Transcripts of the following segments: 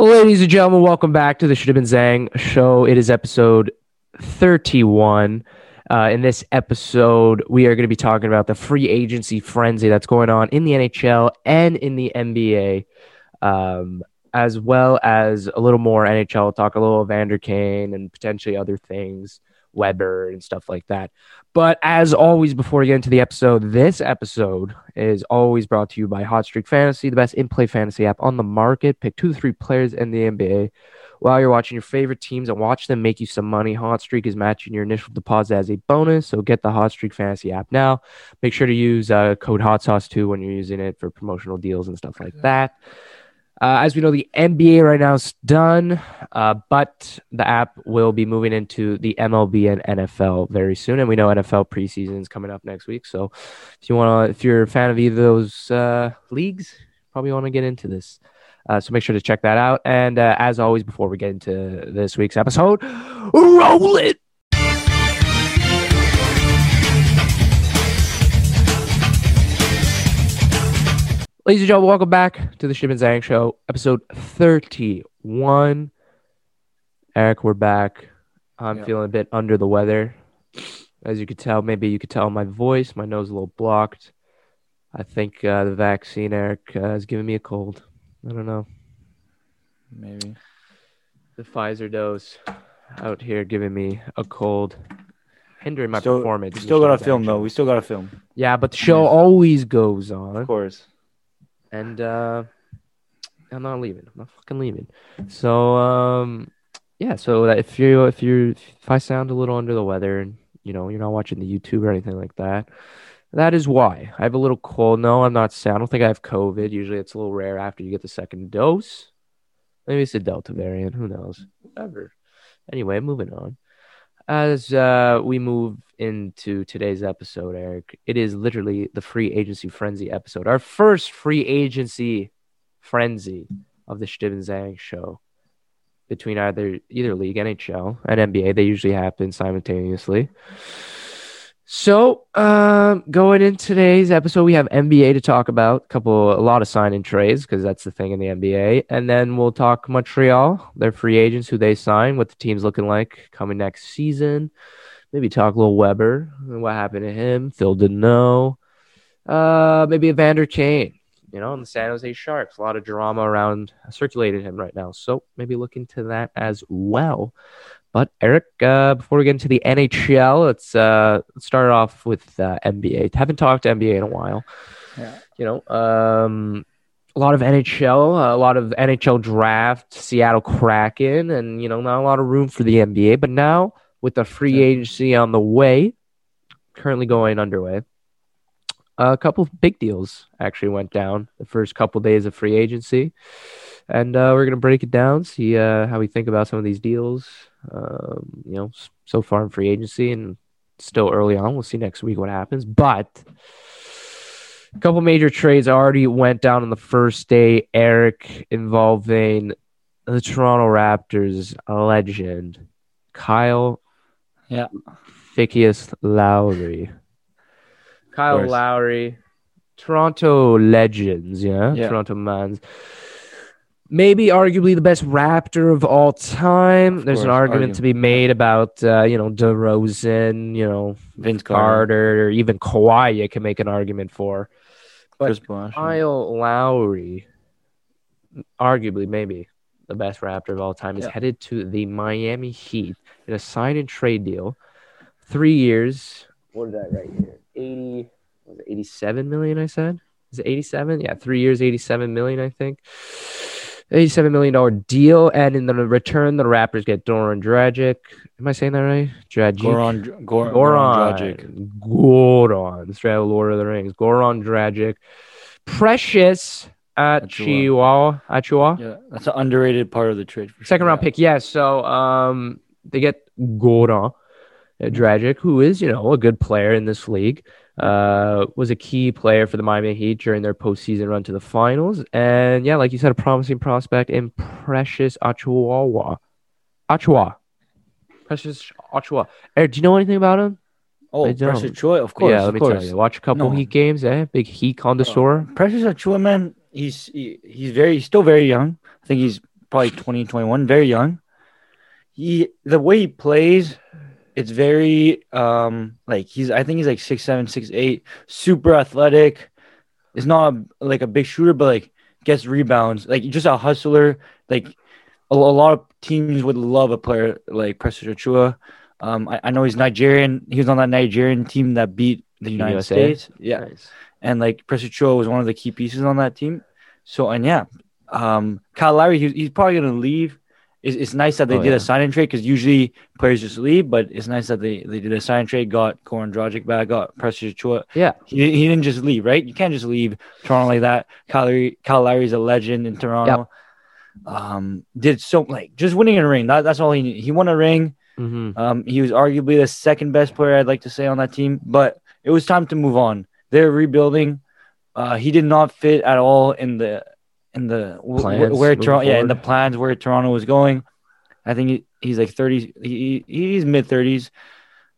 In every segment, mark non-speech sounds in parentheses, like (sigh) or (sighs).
Ladies and gentlemen, welcome back to the Should Have Been Zang show. It is episode 31. Uh, in this episode, we are going to be talking about the free agency frenzy that's going on in the NHL and in the NBA, um, as well as a little more NHL. Talk a little Vander Kane and potentially other things, Weber and stuff like that. But as always, before we get into the episode, this episode is always brought to you by Hot Streak Fantasy, the best in play fantasy app on the market. Pick two to three players in the NBA while you're watching your favorite teams and watch them make you some money. Hot Streak is matching your initial deposit as a bonus. So get the Hot Streak Fantasy app now. Make sure to use uh, code Hot Sauce too when you're using it for promotional deals and stuff like that. Uh, as we know, the NBA right now is done, uh, but the app will be moving into the MLB and NFL very soon, and we know NFL preseason is coming up next week. So, if you want to, if you're a fan of either of those uh, leagues, probably want to get into this. Uh, so make sure to check that out. And uh, as always, before we get into this week's episode, (gasps) roll it. Ladies and gentlemen, welcome back to the Ship and Zhang Show, episode 31. Eric, we're back. I'm Yeah. feeling a bit under the weather. As you could tell, maybe you could tell my voice, my nose is a little blocked. I think uh, the vaccine, Eric, uh, is giving me a cold. I don't know. Maybe. The Pfizer dose out here giving me a cold, hindering my Still- performance. We still gotta film though. We still gotta film. Yeah, but the show Yeah. always goes on. Of course. And uh I'm not leaving. I'm not fucking leaving. So um yeah, so if you if you if I sound a little under the weather and you know you're not watching the YouTube or anything like that, that is why. I have a little cold. No, I'm not sick. I don't think I have COVID. Usually it's a little rare after you get the second dose. Maybe it's a Delta variant. Who knows? Whatever. Anyway, moving on. As uh, we move into today's episode, Eric, it is literally the free agency frenzy episode. Our first free agency frenzy of the Stiven Zhang show between either either league, NHL and NBA. They usually happen simultaneously. So, um, going in today's episode, we have NBA to talk about. A couple, a lot of sign in trades because that's the thing in the NBA, and then we'll talk Montreal, their free agents, who they sign, what the team's looking like coming next season. Maybe talk a little Weber, and what happened to him. Phil didn't know. Uh, maybe Evander Kane, you know, in the San Jose Sharks. A lot of drama around circulating him right now. So maybe look into that as well. But Eric, uh, before we get into the NHL, let's uh, start off with uh, NBA. Haven't talked to NBA in a while. Yeah. You know, um, a lot of NHL, a lot of NHL draft, Seattle Kraken, and you know, not a lot of room for the NBA. But now with the free Yeah. agency on the way, currently going underway, a couple of big deals actually went down the first couple days of free agency, and uh, we're gonna break it down, see uh, how we think about some of these deals. Um, you know, so far in free agency and still early on. We'll see next week what happens, but. A couple major trades already went down on the first day, Eric, involving the Toronto Raptors legend, Kyle Yeah. Fickius Lowry. Kyle. Lowry, Toronto legends, yeah, Yeah. Toronto Mans. Maybe arguably the best Raptor of all time. There's an argument to be made about, uh, you know, DeRozan, you know, Vince Carter. Carter, or even Kawhi. You can make an argument for. But. Kyle Lowry, arguably maybe the best Raptor of all time, is Yeah. headed to the Miami Heat a sign and trade deal. Three years. What did I write here? 80, was it 87 million, I said? Is it 87? Yeah, three years, 87 million, I think. $87 million deal. And in the return, the Raptors get Doran Dragic. Am I saying that right? Dragic. Goran, Dr- Gor- Goran Goran Dragic. Goran. Straight out of Lord of the Rings. Goran Dragic. Precious at Chihuahua. At Chihuahua. Yeah, that's an underrated part of the trade. for Second sure. round pick. Yes. So um, they get Goran uh, Dragic, who is, you know, a good player in this league. Uh, was a key player for the Miami Heat during their postseason run to the finals. And yeah, like you said, a promising prospect in Precious Achiuwa. Achiuwa. Precious Achiuwa. Eric, do you know anything about him? Oh. Precious Troy, of course. yeah, let of me course. tell you. Watch a couple No. Heat games, eh? Big Heat connoisseur. Precious Achiuwa, man, he's he, he's very he's still very young. I think he's probably 20, 21, very young. He the way he plays, it's very um like he's I think he's like six seven, six eight, super athletic. Is not like a big shooter, but like gets rebounds, like just a hustler. Like a, a lot of teams would love a player like Precious Achiuwa. Um, I, I know he's Nigerian. He was on that Nigerian team that beat the United USA? States. Yeah, Nice. and like Achiuwa was one of the key pieces on that team. So and yeah, um, Kyle Lowry, he, he's probably gonna leave. It's, it's nice that they Oh, did yeah. a sign and trade because usually players just leave, but it's nice that they, they did a sign and trade, got Goran Dragic back, got Precious Achiuwa. Yeah. He, he didn't just leave, right? You can't just leave Toronto like that. Kyle, Lowry, Kyle Lowry's a legend in Toronto. Um, did so like just winning a ring. That, that's all he needed. He won a ring. hmm Um, he was arguably the second best player I'd like to say on that team, but it was time to move on. They're rebuilding. Uh, he did not fit at all in the in the Plans where Toronto, yeah, in the plans where Toronto was going. I think he, he's like thirty. He, he's mid thirties.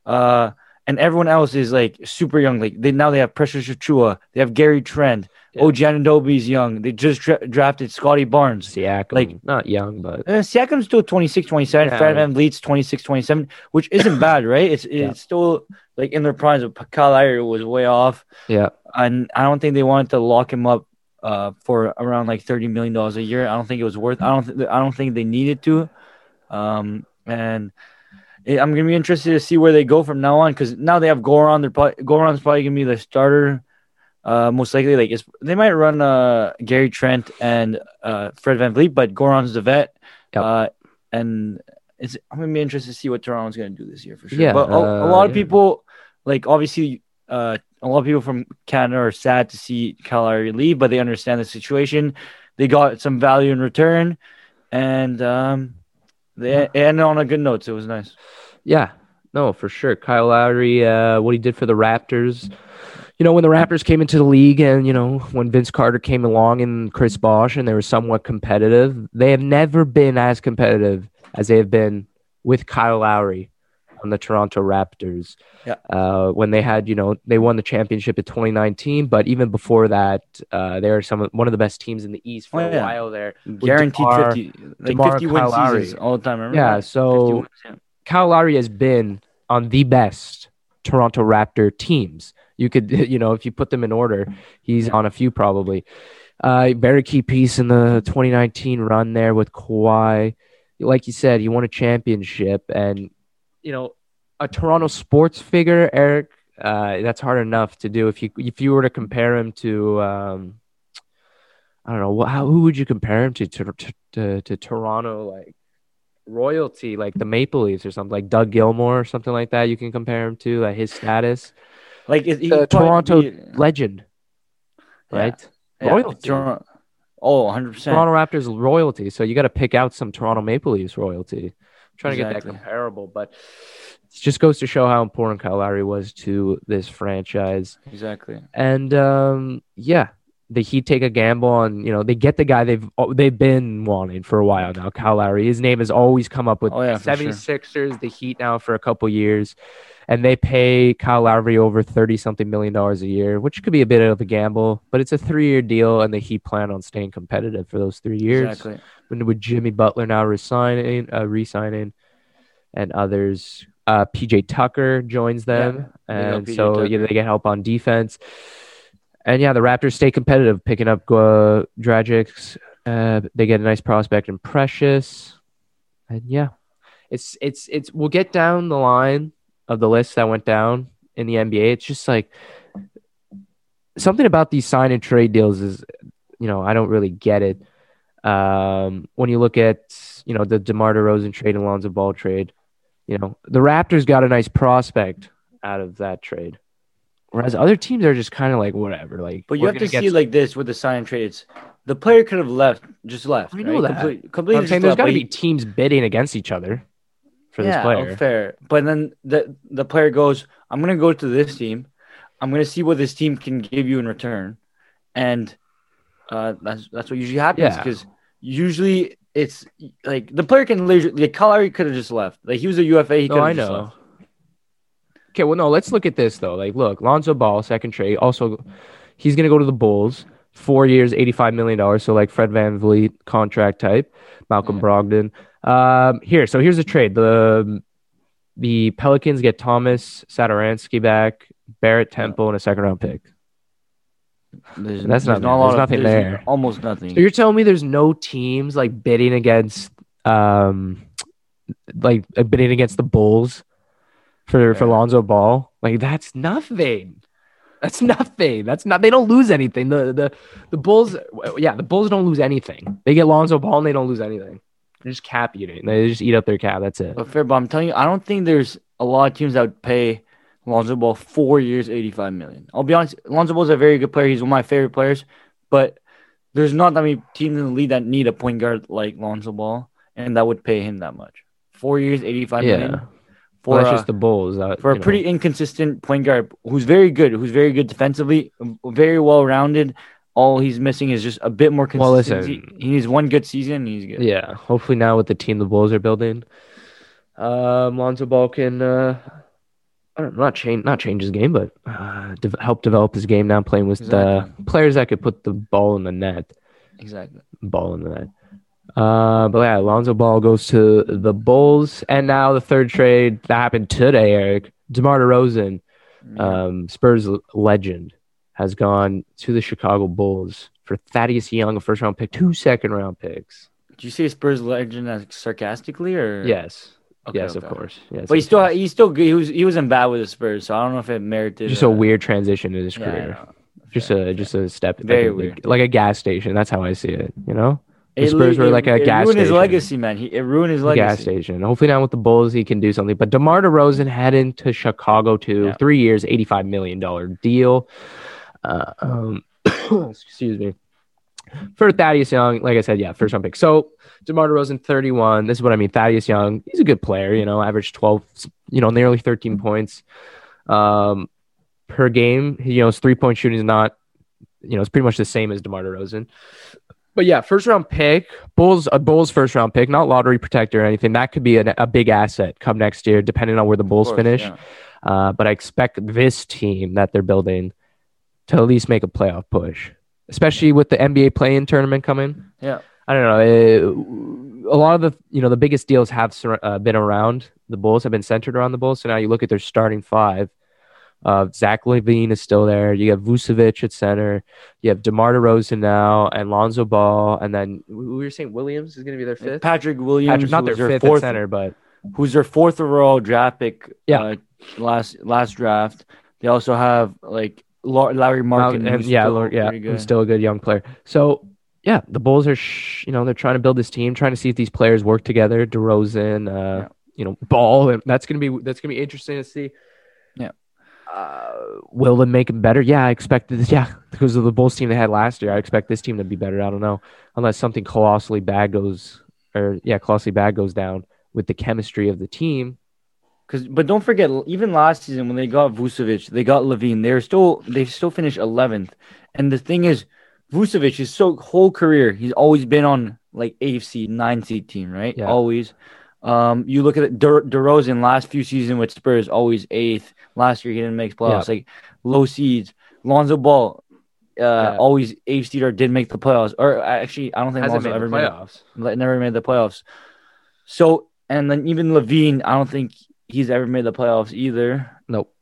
Uh, and everyone else is like super young. Like they now they have Precious Chua, they have Gary Trent, Yeah. OG young. They just dra- drafted Scottie Barnes. Siakam, Like- not young, but Uh, Siakam's still 26, 27. Yeah. Fred VanVleet's 26, 27, which isn't (coughs) bad, right? It's it's Yeah. still like in their primes, but Kyle Lowry was way off. yeah, And I don't think they wanted to lock him up uh, for around like $30 million a year. I don't think it was worth I don't th- I don't think they needed to. Um, and it- I'm gonna be interested to see where they go from now on because now they have Goran. They're probably, Goran's probably gonna be the starter. Uh, most likely, like it's, they might run uh Gary Trent and uh Fred VanVleet, but Goran's the vet. Yep. Uh, and it's I'm gonna be interested to see what Toronto's gonna do this year for sure. Yeah, but a, a uh, lot of yeah. people, like obviously, uh, a lot of people from Canada are sad to see Kyle Lowry leave, but they understand the situation. They got some value in return, and um, they ended on a good note. So it was nice. yeah, no, for sure. Kyle Lowry, uh, what he did for the Raptors. You know, when the Raptors came into the league, and you know when Vince Carter came along and Chris Bosh, and they were somewhat competitive. They have never been as competitive as they have been with Kyle Lowry on the Toronto Raptors. Yeah. Uh, when they had, you know, they won the championship in 2019, but even before that, uh, they were some of, one of the best teams in the East for Oh, a yeah. while there. Guaranteed DeMar- 50, like DeMar 50 win seasons all the time. Remember Yeah, that? so wins, yeah. Kyle Lowry has been on the best Toronto Raptor teams. You could, (laughs) you know, if you put them in order, he's on a few probably. Uh, very key piece in the 2019 run there with Kawhi. Like you said, he won a championship, and you know, a Toronto sports figure, Eric. Uh, that's hard enough to do. If you if you were to compare him to, um, I don't know, how who would you compare him to to to, to, to Toronto like royalty, like the Maple Leafs or something, like Doug Gilmour or something like that. You can compare him to like his status, Like it, he The Toronto be- legend, right? yeah, royalty. Toronto, oh, 100 percent. Toronto Raptors royalty. So you got to pick out some Toronto Maple Leafs royalty. Trying to get that comparable, but it just goes to show how important Kyle Lowry was to this franchise. Exactly. And um, yeah, the Heat take a gamble on you know they get the guy they've they've been wanting for a while now. Kyle Lowry. His name has always come up with Oh, yeah, 76ers, the Heat now for a couple years. And they pay Kyle Lowry over thirty something million dollars a year, which could be a bit of a gamble, but it's a three year deal, and the Heat plan on staying competitive for those three years Exactly. when- with Jimmy Butler now resigning, uh, resigning, and others. Uh, PJ Tucker joins them, Yeah, and so Tucker. yeah, they get help on defense. And yeah, the Raptors stay competitive, picking up uh, Dragic. Uh, they get a nice prospect in Precious, and yeah, it's it's it's. We'll get down the line of the list that went down in the NBA. It's just like something about these sign and trade deals is, you know, I don't really get it. Um, when you look at, you know, the DeMar DeRozan trade and Lonzo Ball trade, you know, the Raptors got a nice prospect out of that trade. Whereas other teams are just kind of like, whatever. Like, But you have to see it like this with the sign and trades. The player could have left, just left. I know right? that. Complete, completely I'm saying there's got to be teams bidding against each other for this yeah, player. oh, fair. But then the the player goes, "I'm gonna go to this team. I'm gonna see what this team can give you in return," and uh, that's that's what usually happens Yeah. because usually it's like the player can literally like Lowry could have just left. Like he was a UFA. He No, could I have just know. left. Okay, well, no, let's look at this though. Like, look, Lonzo Ball, second trade. Also, he's gonna go to the Bulls. four years, eighty-five million dollars. So like Fred VanVleet contract type, Malcolm Yeah. Brogdon. Um, here, so here's a trade. The the Pelicans get Tomas Satoransky back, Garrett Temple, and a second round pick. There's, That's there's not- there's lot of- nothing there's there. Almost nothing. So you're telling me there's no teams like bidding against um like uh, bidding against the Bulls for for Lonzo Ball? Like that's nothing. That's nothing. That's not they don't lose anything. The the the Bulls yeah, the Bulls don't lose anything. They get Lonzo Ball and they don't lose anything. They're just cap eating. They just eat up their cap. That's it. But fair, but I'm telling you, I don't think there's a lot of teams that would pay Lonzo Ball four years, eighty-five million. I'll be honest, Lonzo Ball's a very good player. He's one of my favorite players, but there's not that many teams in the league that need a point guard like Lonzo Ball, and that would pay him that much. Four years, eighty-five million Yeah. for Well, that's a- just the Bulls. uh, for a know. pretty inconsistent point guard who's very good, who's very good defensively, very well rounded. All he's missing is just a bit more Well, consistency. listen. he needs one good season, and he's good. Yeah, hopefully now with the team the Bulls are building, um, Lonzo Ball can uh, I don't know, not change not change his game, but uh, de- help develop his game now, playing with Exactly. the players that could put the ball in the net, Exactly. ball in the net. Uh, but yeah, Lonzo Ball goes to the Bulls, and now the third trade that happened today, Eric DeMar DeRozan, um, Spurs legend, has gone to the Chicago Bulls for Thaddeus Young, a first round pick, two second round picks. Do you say Spurs legend sarcastically or Yes, Okay, yes, okay. of course. Yes, But he still he's still. He was he wasn't bad with the Spurs, so I don't know if it merited. just a uh, weird transition in his yeah, career. Just Fair, a just a step, like Very a- weird. like a gas station. That's how I see it. You know, the It Spurs were it- like a it gas ruined his legacy, man. He, it ruined his legacy. gas station. Hopefully now with the Bulls he can do something. But DeMar DeRozan heading to Chicago to Yeah. three years, eighty five million dollar deal. Uh, um, (coughs) excuse me. For Thaddeus Young, like I said, yeah, first round pick. So DeMar DeRozan, 31. This is what I mean. Thaddeus Young, he's a good player, you know, average 12, you know, nearly 13 points um, per game. He, you know, his three point shooting is not, you know, it's pretty much the same as DeMar DeRozan. But yeah, first round pick, Bulls, a Bulls first round pick, not lottery protector or anything. That could be a, a big asset come next year, depending on where the Bulls course, finish. yeah. Uh, but I expect this team that they're building to at least make a playoff push, especially with the NBA play-in tournament coming. Yeah. I don't know. uh, a lot of the you know the biggest deals have uh, been around the Bulls, have been centered around the Bulls. So now you look at their starting five. Uh, Zach LaVine is still there. You have Vucevic at center. You have DeMar DeRozan now and Lonzo Ball, and then we we were saying Williams is going to be their fifth. Patrick Williams, Patrick, not their fifth at fourth, center, but who's their fourth overall draft pick. Yeah. uh, last last draft. They also have like Larry Markin. and yeah, yeah, good. who's still a good young player. So yeah, the Bulls are, sh- you know, they're trying to build this team, trying to see if these players work together. DeRozan, uh, Yeah. you know, Ball, and that's gonna be that's gonna be interesting to see. Yeah. Uh, will they make it better? Yeah, I expect this. Yeah, because of the Bulls team they had last year, I expect this team to be better. I don't know, unless something colossally bad goes, or yeah, colossally bad goes down with the chemistry of the team. Cause, but don't forget, even last season when they got Vucevic, they got LaVine. They're still they still finished eleventh. And the thing is, Vucevic his so whole career he's always been on like AFC nine seed team, right? Yeah. Always. Um, you look at it, Der- DeRozan last few seasons with Spurs, always eighth. Last year he didn't make playoffs, like low seeds. Lonzo Ball, uh, Yeah. always eighth seed or didn't make the playoffs. Or actually, I don't think Hasn't Lonzo made ever the made playoffs. like, never made the playoffs. So and then even LaVine, I don't think he's ever made the playoffs either. Nope,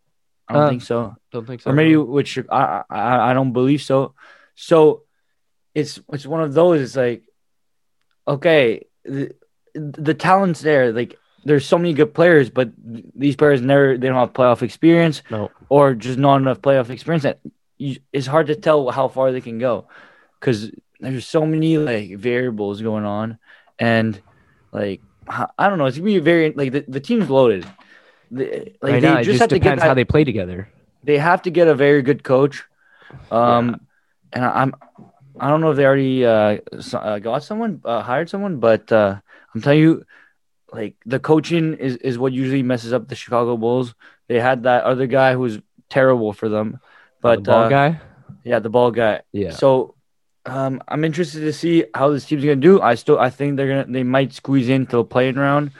I don't Uh, think so, don't think so. or maybe which I, I I don't believe so. So it's it's one of those. It's like okay, the, the talent's there. Like there's so many good players, but these players never they don't have playoff experience no. or just not enough playoff experience. That you, it's hard to tell how far they can go because there's so many like variables going on, and like I don't know, it's gonna be very like the, the team's loaded. The, like Right they now, it just have to get depends that, how they play together. they have to get a very good coach. Um, and I, I'm I don't know if they already uh, uh got someone uh, hired someone, but uh, I'm telling you, like the coaching is is what usually messes up the Chicago Bulls. They had that other guy who was terrible for them, but the ball uh, guy. yeah, the ball guy. Yeah. So um, I'm interested to see how this team's gonna do. I still I think they're gonna they might squeeze into the playing round,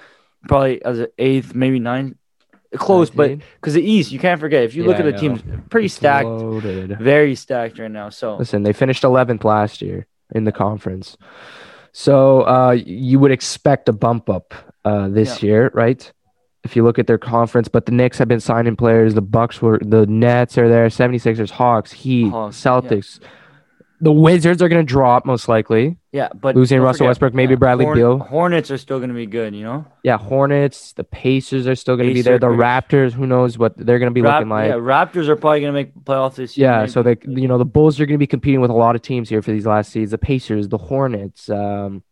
probably as an eighth, maybe ninth, close, but because the East, you can't forget. If you look at the teams, pretty It's stacked, loaded. very stacked right now. So Listen, they finished 11th last year in the conference. So uh, you would expect a bump up uh, this year, right? If you look at their conference, but the Knicks have been signing players. The Bucks were, the Nets are there, 76ers, Hawks, Heat, Hawks, yeah. The Wizards are going to drop most likely. yeah, but Losing Russell forget, Westbrook, maybe Bradley Horn- Beal. Hornets are still going to be good. You know, Yeah, Hornets, the Pacers are still going to be there. The Raptors, who knows what they're going to be Rap- looking like. yeah, Raptors are probably going to make playoffs this year. Yeah, maybe. so they, you know, the Bulls are going to be competing with a lot of teams here for these last seeds. The Pacers, the Hornets, um,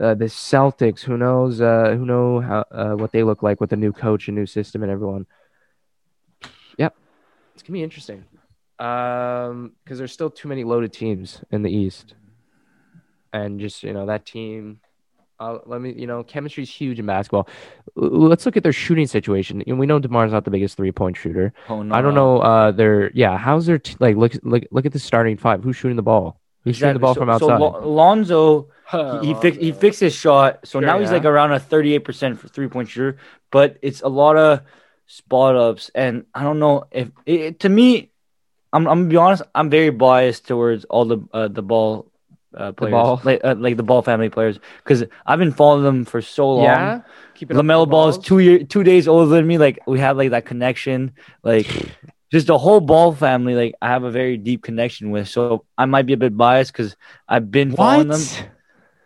uh, the Celtics. Who knows? Uh, who know how uh, what they look like with a new coach a new system and everyone. Yep, it's gonna be interesting. Um, because there's still too many loaded teams in the East, and just you know that team. Uh, let me, you know, chemistry is huge in basketball. L- Let's look at their shooting situation. And we know Demar's not the biggest three point shooter. Oh, no, I don't know. Uh, their yeah. How's their t- like? Look, look, look at the starting five. Who's shooting the ball? Who's shooting the ball So- from so outside? Lo- Lonzo, he, he fixed he fixed his shot, so Sure, now he's yeah. like around a thirty eight percent for three point shooter. But it's a lot of spot ups, and I don't know if it, it- to me, I'm I'm gonna be honest, I'm very biased towards all the uh, the ball. Uh, players, ball? like uh, like the ball family players, because I've been following them for so long. yeah. Keep it LaMelo Ball is two year two days older than me. Like we have like that connection. Like (sighs) just the whole Ball family. Like I have a very deep connection with. So I might be a bit biased because I've been following them. What?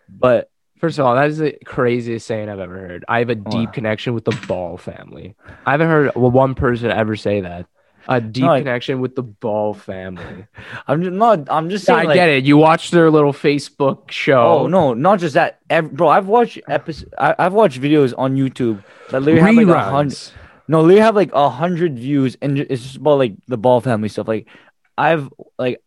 But First of all, that is the craziest saying I've ever heard. I have a deep Wow. connection with the Ball family. I haven't heard one person ever say that. A deep No, connection with the Ball family. I'm just not. I'm just saying. I like, get it. You watch their little Facebook show. Oh no, not just that, Ev- bro. I've watched episode. I've watched videos on YouTube that literally have like a hundred. No, they have like a hundred views, and it's just about like the ball family stuff. Like, I've like,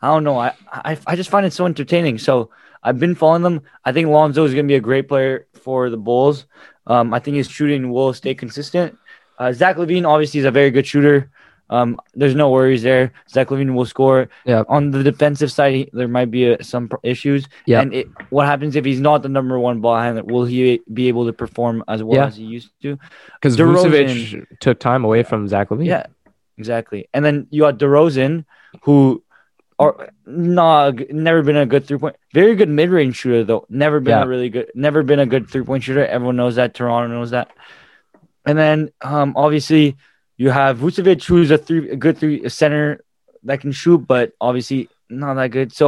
I don't know, I I, I just find it so entertaining. So I've been following them. I think Lonzo is gonna be a great player for the Bulls. Um, I think his shooting will stay consistent. Uh, Zach LaVine obviously is a very good shooter. Um, there's no worries there. Zach LaVine will score. Yeah. On the defensive side, he, there might be uh some issues. Yeah. And it, what happens if he's not the number one ball handler? Will he be able to perform as well Yeah. as he used to? Because Vucevic took time away from Zach LaVine. Yeah, exactly. And then you got DeRozan, who are not never been a good three point, very good mid range shooter though. Never been Yeah. a really good, never been a good three point shooter. Everyone knows that. Toronto knows that. And then um, obviously you have Vucevic, who's a three, a good three a center that can shoot, but obviously not that good. So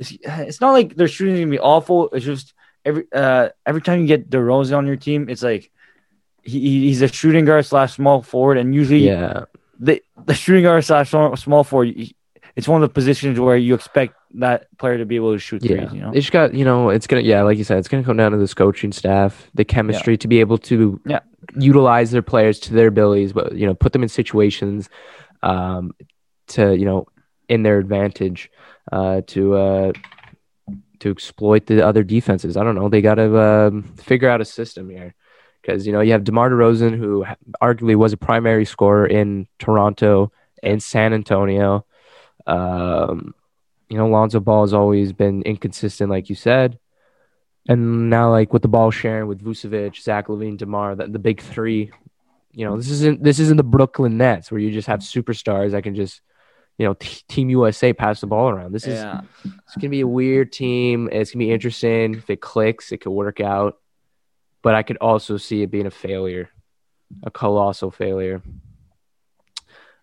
it's it's not like their shooting gonna be awful. It's just every uh every time you get DeRozan on your team, it's like. He, he's a shooting guard slash small forward, and usually Yeah. the the shooting guard slash small forward, it's one of the positions where you expect that player to be able to shoot Yeah, threes. You know, just got you know it's gonna yeah like you said it's gonna come down to this coaching staff, the chemistry to be able to Yeah. Utilize their players to their abilities, but you know put them in situations, um, to you know in their advantage, uh, to uh to exploit the other defenses. I don't know. They got to um, figure out a system here because you know you have DeMar DeRozan who arguably was a primary scorer in Toronto and San Antonio. Um, you know, Lonzo Ball has always been inconsistent, like you said. And now, like with the ball sharing with Vucevic, Zach LaVine, Demar, the, the big three. You know, this isn't this isn't the Brooklyn Nets where you just have superstars that can just, you know, t- Team USA pass the ball around. This is yeah, it's gonna be a weird team. It's gonna be interesting. If it clicks, it could work out. But I could also see it being a failure, a colossal failure.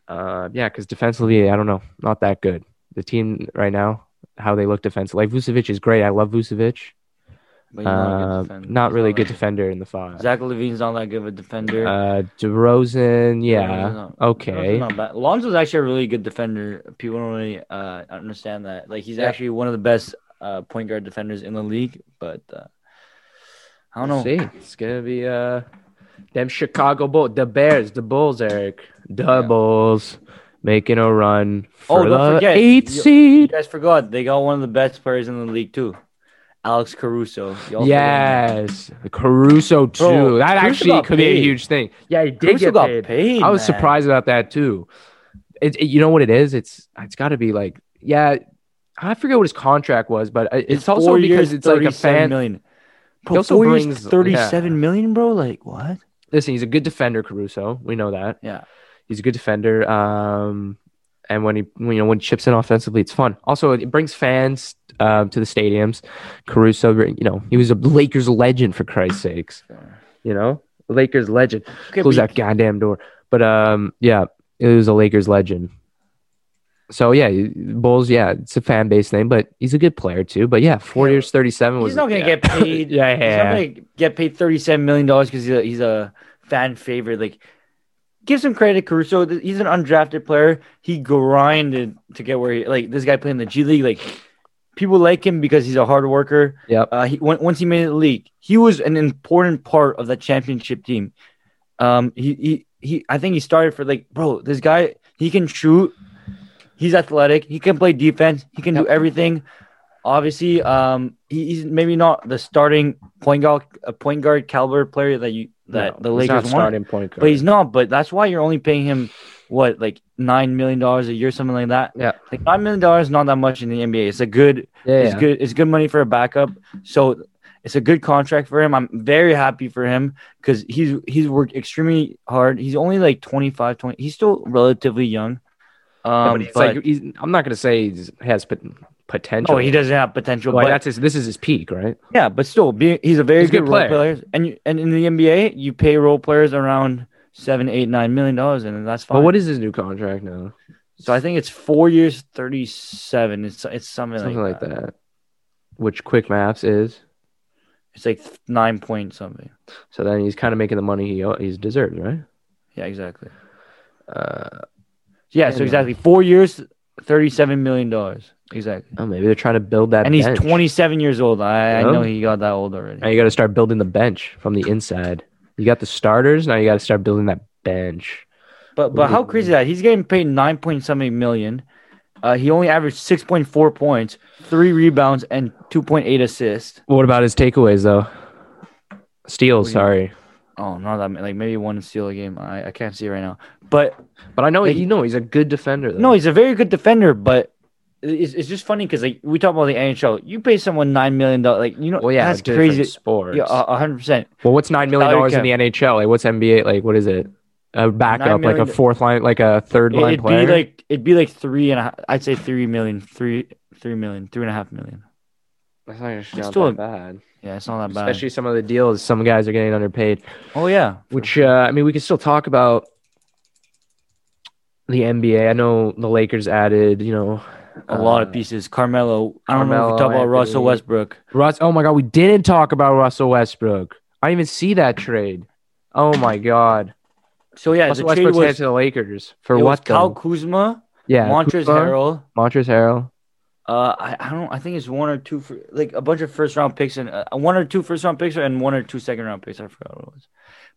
Uh, yeah, because defensively, I don't know, not that good. The team right now, how they look defensively, like Vucevic is great. I love Vucevic. Uh, not really a good good. defender in the five. Zach LaVine's not that good of a defender. Uh, DeRozan, yeah, okay. DeRozan's not. Lonzo's actually a really good defender. People don't really uh, understand that. Like he's Yeah. actually one of the best uh, point guard defenders in the league. But uh, I don't know. We'll see. It's gonna be uh them Chicago Bulls, the Bears, the Bulls, Eric, the Yeah. Bulls making a run Oh, for don't the forget, eighth you- You guys forgot they got one of the best players in the league too, Alex Caruso. Yes, Caruso too. Bro, that Caruso actually could be a huge thing. Yeah, he did Caruso get got paid. paid. I was man. surprised about that too. It, it- you know what it is? It's it's got to be like yeah. I forget what his contract was, but it- it's, also because years, it's like a fan. million. He also four years, brings- thirty-seven million, bro. Like what? listen, he's a good defender, Caruso. We know that. Yeah. He's a good defender. Um, and when he, you know, when he chips in offensively, it's fun. Also, it brings fans um, to the stadiums. Caruso, you know, he was a Lakers legend for Christ's sakes. You know, Lakers legend. Okay, Close that goddamn door. But um, yeah, it was a Lakers legend. So yeah, Bulls. Yeah, it's a fan base thing, but he's a good player too. But yeah, four Yeah. years, thirty-seven was. he's not gonna yeah. get (laughs) paid. yeah, He's not yeah. gonna get paid thirty-seven million dollars because he's a, he's a fan favorite. Like, give some credit, to Caruso. He's an undrafted player. He grinded to get where he like this guy playing the G League. Like, people like him because he's a hard worker. Yeah. Uh, he once he made the league, he was an important part of the championship team. Um, he he he. I think he started for like, bro. This guy, he can shoot. He's athletic. He can play defense. He can Yep. do everything. Obviously, um, he, he's maybe not the starting point guard, a point guard caliber player that you that No, the Lakers want. starting point guard. But he's not. But that's why you're only paying him what like nine million dollars a year, something like that. Yeah. like nine million dollars is not that much in the NBA. It's a good yeah, it's yeah. good. It's good money for a backup. So it's a good contract for him. I'm very happy for him because he's he's worked extremely hard. He's only like 25, 20. He's still relatively young. Yeah, Um, but but- like he's, I'm not gonna say he has potential. oh, he doesn't have potential. Like but that's his, this is his peak, right? yeah, but still, being, he's a very He's good, good role player. player. And you, and in the NBA, you pay role players around seven, eight, nine million dollars, and that's fine. But what is his new contract now? so? I think it's four years, thirty-seven. It's it's something, Something like, like that. that. Which quick maths is. It's like nine point something. So then he's kind of making the money he he's deserves, right? Yeah, exactly. Uh, Yeah, Yeah, so exactly four years, thirty-seven million dollars. Exactly. oh, maybe they're trying to build that. and he's 27 years old. I, I know he got that old already. Now you got to start building the bench from the inside. You got the starters. Now you got to start building that bench. But but how crazy is that? He's getting paid nine point something million. Uh, he only averaged six point four points, three rebounds, and two point eight assists. What about his takeaways though? Steals, sorry, Oh, not that. Like maybe one steal a game. I, I can't see it right now. But but I know Like- you know he's a good defender. Though. no, he's a very good defender. But it's, it's just funny because like we talk about the NHL. You pay someone nine million dollars, like you know, well, yeah, that's crazy. Sports. Yeah, hundred percent. well, what's nine million dollars in the NHL? Like, what's NBA? Like, what is it? A backup, like a fourth line, like a third line It'd player. be like it'd be like three and a half. I'd say three million, three three million, three and a half million. That's not, It's not still that a- bad. Yeah, it's not that bad. Especially some of the deals, some guys are getting underpaid. oh yeah, Which uh, I mean, we can still talk about the NBA. I know the Lakers added, you know, a lot of uh, pieces. Carmelo. I don't know if Carmelo, we talk about Russell Westbrook. Russ. Oh my God, we didn't talk about Russell Westbrook. I didn't even see that trade. Oh my God, So yeah, Russell the trade Westbrook's headed was, to the Lakers for what? Kyle? Kuzma, yeah, Montrezl Harrell. Montrezl Harrell. Uh, I, I don't. I think it's one or two for like a bunch of first round picks and uh, one or two first round picks and one or two second round picks. I forgot what it was,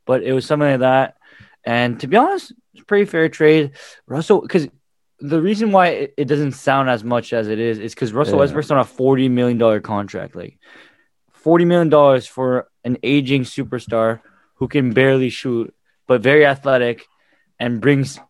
but it was something like that. And to be honest, it's pretty fair trade. Russell, because the reason why it, it doesn't sound as much as it is is because Russell Yeah. Westbrook's on a forty million dollar contract. Like forty million dollars for an aging superstar who can barely shoot but very athletic and brings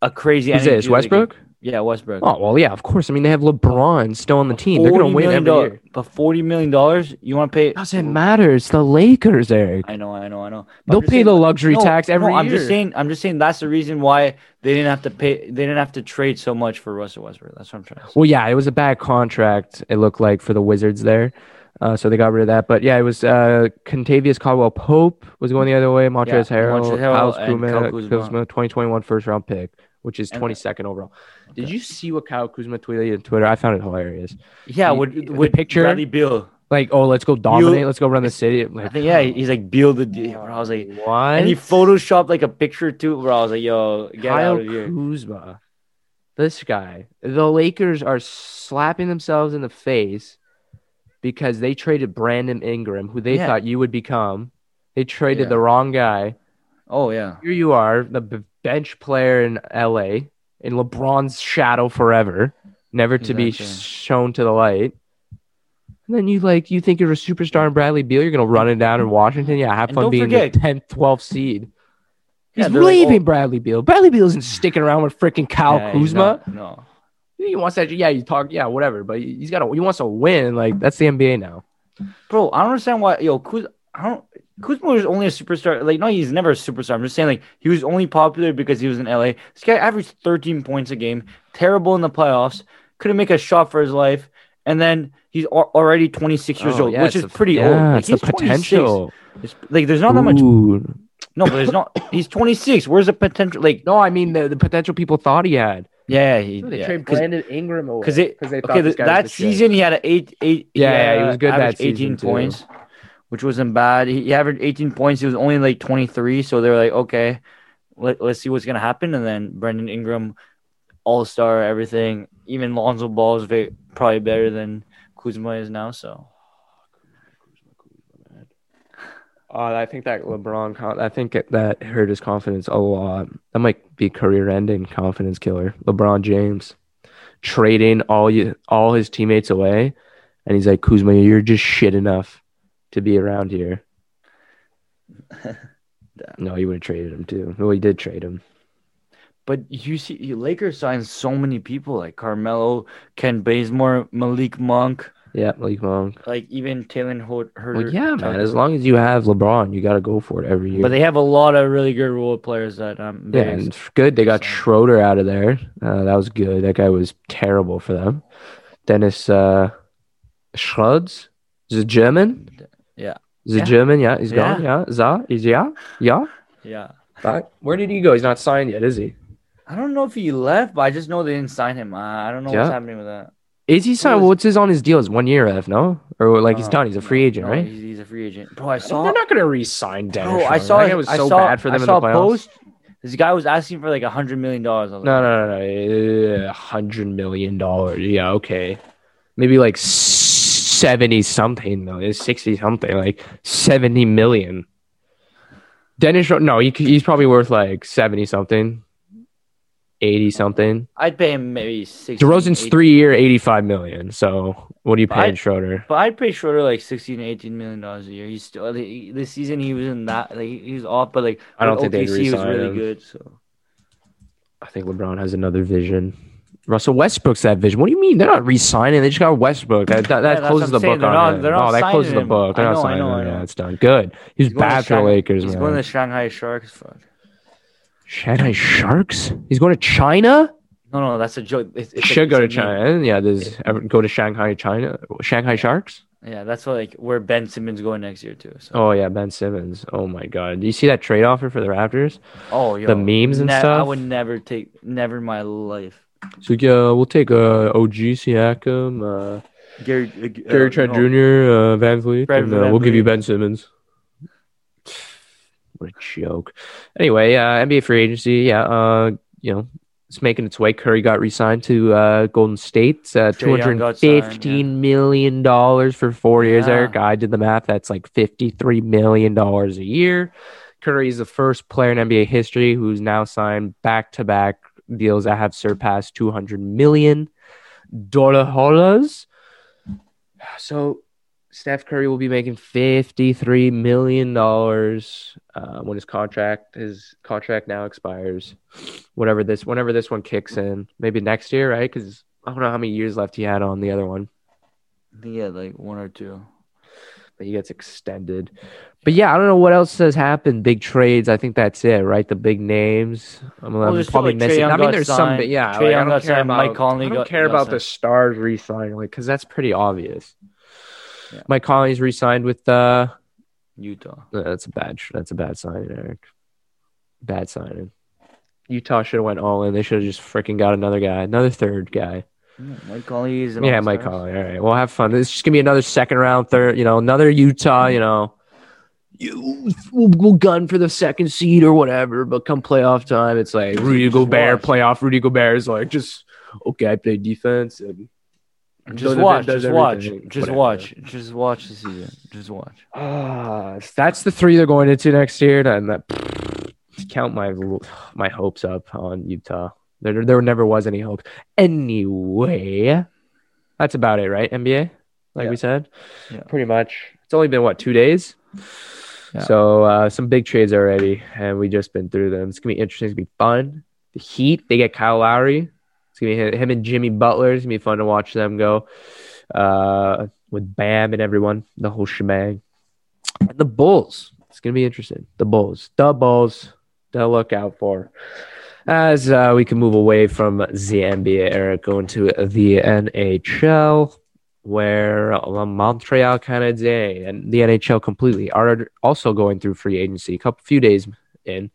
a crazy. Energy this? Westbrook? game. Yeah, Westbrook. Oh well, yeah, of course. I mean, they have LeBron still on the team. They're gonna win every year. But forty million dollars, you want to pay? Doesn't matter. It's the Lakers, Eric. I know, I know, I know. But They'll pay saying- the luxury No, tax every no, I'm year. just saying. I'm just saying that's the reason why they didn't have to pay. They didn't have to trade so much for Russell Westbrook. That's what I'm trying to say. Well, yeah, it was a bad contract. It looked like for the Wizards there, uh, so they got rid of that. But yeah, it was uh, Kentavious Caldwell Pope was going the other way. Montrezl Yeah, Harrell, Montrezl Harrell Kyle. Kuzma, 2021 first round pick, which is And- 22nd overall. Did you see what Kyle Kuzma tweeted on Twitter? I found it hilarious. Yeah, with the with picture- Bradley Beal. Like, oh, let's go dominate. let's go run the city. I'm I think yeah, he's like Beal the deal. (sighs) I was like, what? and he photoshopped like a picture too. Where I was like, yo, get Kyle out of here. Kuzma. This guy. The Lakers are slapping themselves in the face because they traded Brandon Ingram, who they Yeah. thought you would become. They traded Yeah. the wrong guy. Oh yeah, Here you are, the b- bench player in LA, in LeBron's shadow forever, never to be shown to the light. And then you like you think you're a superstar in Bradley Beal, you're gonna run it down in Washington. Yeah, have And fun being forget- the 10th, 12th seed. He's like, leaving oh- Bradley Beal. Bradley Beal isn't sticking around with freaking Kyle Yeah, Kuzma. not- No, He wants that. Yeah, you talk. Yeah, whatever. But he's got to. He wants to win. Like that's the NBA now. bro, I don't understand why. Yo, Kuz, I don't. Kuzma was only a superstar. Like, no, he's never a superstar. I'm just saying, like, he was only popular because he was in LA. This guy averaged 13 points a game, terrible in the playoffs, couldn't make a shot for his life, and then he's al- already 26 years Oh, old, yeah, which is the- pretty yeah, old. Like, it's the he's 26. potential. It's- like, there's not that much. Ooh. No, but there's not. He's 26. Where's the potential? Like, No, I mean the, the potential people thought he had. yeah, he, They yeah. trade 'cause- Brandon Ingram away because it they thought okay this th- guy was that the shit. season he had an eight eight Yeah, yeah, he was good uh, that averaged season, 18 too. Which wasn't bad he, averaged 18 points he was only like 23 so they were like okay let, let's see what's gonna happen and then Brandon Ingram all-star everything even Lonzo Ball is very probably better than Kuzma is now so (sighs) Uh, I think that LeBron. I think that hurt his confidence a lot. That might be career-ending confidence killer. LeBron James trading all you all his teammates away, and he's like, Kuzma, you're just shit enough to be around here. (laughs) no, he would have traded him too. Well, he did trade him. but you see Lakers signed so many people like Carmelo Kent Bazemore Malik Monk Yeah, Malik Monk. like even Taylor Herter Well, yeah, man. As long as you have LeBron, you got to go for it every year. but they have a lot of really good role players that um Yeah, and good. They got Schroeder out of there. Uh, that was good. That guy was terrible for them. Dennis uh, Schroeds is a German. Yeah. Is a Yeah. German? Yeah, he's Yeah. gone. Yeah, Za is yeah, yeah. yeah But where did he go? He's not signed yet, is he? I don't know if he left, but I just know they didn't sign him. Uh, I don't know what's happening with that. Is he signed? was- What's his on his deal? Is one year left? No, or like he's Uh, done. He's a free agent, no, right? He's, he's a free agent. Bro, I saw. They're not gonna re-sign Dennis. Bro, I Schroeder. saw. It guy was I so saw, bad for them I in saw the a playoffs. post. This guy was asking for like a hundred million dollars. No, no, no, no. A hundred million dollars. Yeah, okay. Maybe like seventy something million, 60 something, like seventy million. Dennis, Schroeder- no, he, he's probably worth like seventy something, eighty something. I'd pay him maybe six. DeRozan's three year, eighty-five million. So what are you paying I- Schroeder? But I'd pay Schroeder like 16, 18 million dollars a year. He's still he- this season he was in that like he was off, but like I don't think OKC was really him. good. So I think LeBron has another vision. Russell Westbrook's that vision. What do you mean? They're not re-signing. They just got Westbrook. That that, that (laughs) Yeah, closes the saying. book They're on not- not that closes the book. They're I not know, I signing know, I him. know. Yeah, it's done. Good. He was He's bad for the Lakers, He's man. going to Shanghai Sharks. Fuck. Shanghai Sharks. He's going to China. No, no, that's a joke. It's, it's a- Should go to a. China. Yeah, there's ever go to Shanghai, China. Shanghai Sharks. Yeah, that's what, like where Ben Simmons going next year too. So. Oh yeah, Ben Simmons. Oh my God. Do you see that trade offer for the Raptors? Oh, yo, The memes and ne- I would never take, never in my life. So yeah, we'll take uh, OG Siakam, uh, Gary, uh, Gary uh, Trent no, Jr., uh, VanVleet, Fred and uh, Van we'll give you Ben Simmons. What a joke. Anyway, uh, NBA free agency, yeah, uh, you know, it's making its way. Curry got re-signed to uh, Golden State, uh, two Trae Young hundred got signed, fifteen million dollars for four years. Yeah. Eric, I did the math. That's like fifty-three million dollars a year. Curry is the first player in NBA history who's now signed back-to-back deals that have surpassed two hundred million dollars. So Steph Curry will be making fifty-three million dollars uh, when his contract his contract now expires. Whatever this, whenever this one kicks in, maybe next year, right? Because I don't know how many years left he had on the other one, think he had like one or two. But he gets extended. But yeah, I don't know what else has happened. Big trades. I think that's it, right? The big names. I'm, Well, I'm probably like, missing. I mean, there's some, but yeah, like, I don't care signed. about. Mike Conley I don't got- care about the stars re-signing, like, because that's pretty obvious. Yeah. Mike Conley's re-signed with uh Utah. That's a bad. That's a bad signing, Eric. Bad signing. Utah should have went all in. They should have just freaking got another guy, another third guy. Yeah, Mike an yeah, Mike. Conley. All right, we'll have fun. It's just gonna be another second round, third. You know, another Utah. You know, you we'll, we'll gun for the second seed or whatever. But come playoff time, it's like Rudy Gobert playoff. Rudy Gobert is like just okay. I play defense and Just watch. Just watch. Just watch. Just watch the season. Just watch. Ah, that's the three they're going into next year, then that count my my hopes up on Utah. There, there never was any hope. Anyway, that's about it, right? NBA, like Yeah. we said, Yeah. pretty much. It's only been what two days. Yeah. So uh, some big trades already, and we just been through them. It's gonna be interesting. It's gonna be fun. The Heat, they get Kyle Lowry. It's gonna be him- him and Jimmy Butler. It's gonna be fun to watch them go uh, with Bam and everyone, the whole shebang. And the Bulls, It's gonna be interesting. The Bulls, the Bulls, to look out for. As uh, we can move away from the NBA era, going to the NHL, where uh, Montreal Canadiens and the NHL completely are also going through free agency. A couple few days in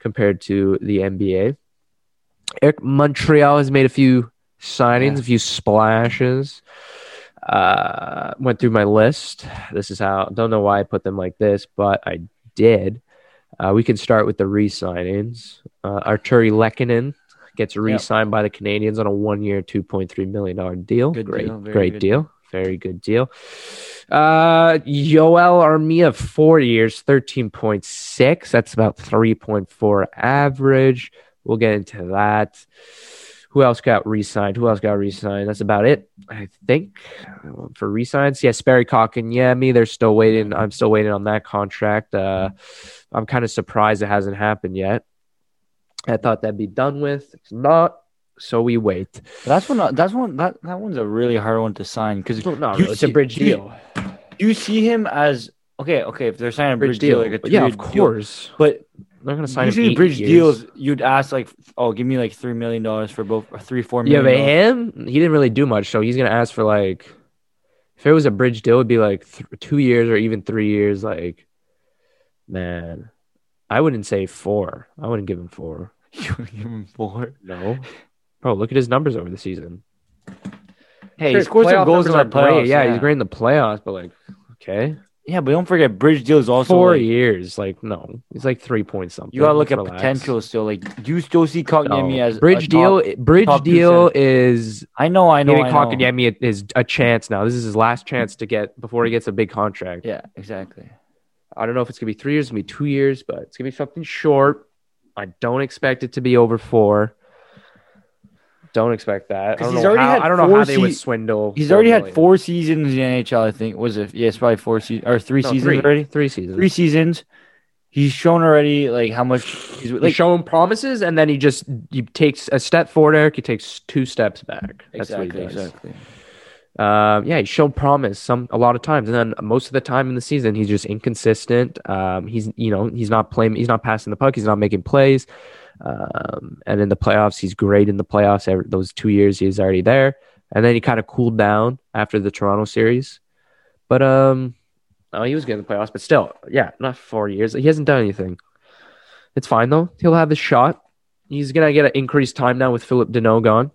compared to the NBA. Eric Montreal has made a few signings, Yeah. a few splashes. Uh, went through my list. This is how. Don't know why I put them like this, but I did. Uh, we can start with the re-signings. Uh, Artturi Lehkonen gets re-signed by the Canadiens on a one-year, two point three million dollar deal. Good great, deal, very great good deal. Very good deal. Uh, Yoel Armia, four years, thirteen point six. That's about three point four average. We'll get into that. Who else got re-signed? Who else got re-signed? That's about it, I think, for re-signs. Yes, Barry me. They're still waiting. I'm still waiting on that contract. Uh, I'm kind of surprised it hasn't happened yet. I thought that'd be done with. It's not. So we wait. That's one. That's one. That that one's a really hard one to sign because No, no, it's a see- bridge do you- deal. you see him as okay. Okay, if they're signing a bridge, deal, like a yeah, of deal, course. but They're gonna sign him usually eight bridge years. deals, you'd ask like, oh, give me like three million dollars for both, or three, four Yeah, million. but him, he didn't really do much. So he's gonna ask for like, if it was a bridge deal, it'd be like th- two years or even three years. Like, man, I wouldn't say four. I wouldn't give him four. (laughs) you would give him four. No, bro, look at his numbers over the season. Hey, Sure, he scored some goals in the are great. playoffs. Yeah, he's great in the playoffs, but like, okay, Yeah, but don't forget, bridge Deal is also. four like, years. Like, no, he's like three points something. you gotta look Let's at relax. potential still. Like, do you still see Kotkaniemi No. as a bridge top- deal. Bridge top deal is I know, I know, giving. Kotkaniemi is a chance now. This is his last chance to get before he gets a big contract. Yeah, exactly. I don't know if it's gonna be three years, it's gonna be two years, but it's gonna be something short. I don't expect it to be over four. Don't expect that. I don't he's know already how, had I don't know how they would swindle. He's already had four seasons in the NHL. I think was it? Yeah, it's probably four seasons or three No, seasons three. already. Three seasons. Three seasons. He's shown already like how much he's Like like. show promises, and then he just he takes a step forward. Eric, he takes two steps back. That's exactly, what he does. exactly. Um, yeah, he showed promise some a lot of times, and then most of the time in the season, he's just inconsistent. Um, he's you know he's not playing, he's not passing the puck, he's not making plays. Um, and in the playoffs, he's great in the playoffs. Every, those two years, he's already there, and then he kind of cooled down after the Toronto series. But um, oh, he was good in the playoffs, but still, yeah, not four years. He hasn't done anything. It's fine though. He'll have his shot. He's gonna get an increased time now with Philip Danault gone.